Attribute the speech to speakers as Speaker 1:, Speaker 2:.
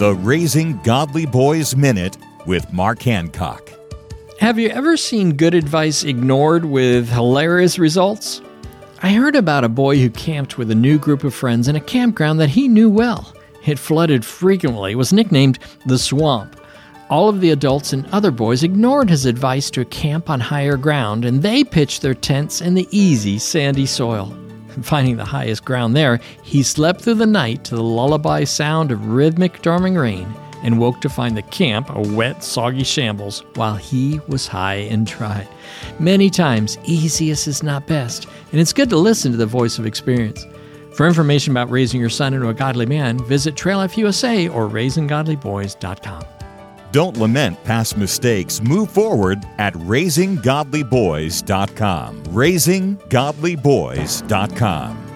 Speaker 1: The Raising Godly Boys Minute with Mark Hancock.
Speaker 2: Have you ever seen good advice ignored with hilarious results? I heard about a boy who camped with a new group of friends in a campground that he knew well. It flooded frequently, was nicknamed the swamp. All of the adults and other boys ignored his advice to camp on higher ground, and they pitched their tents in the easy, sandy soil. Finding the highest ground there, he slept through the night to the lullaby sound of rhythmic drumming rain and woke to find the camp a wet, soggy shambles while he was high and dry. Many times, easiest is not best, and it's good to listen to the voice of experience. For information about raising your son into a godly man, visit Trail Life USA or raisinggodlyboys.com.
Speaker 1: Don't lament past mistakes. Move forward at raisinggodlyboys.com. Raisinggodlyboys.com.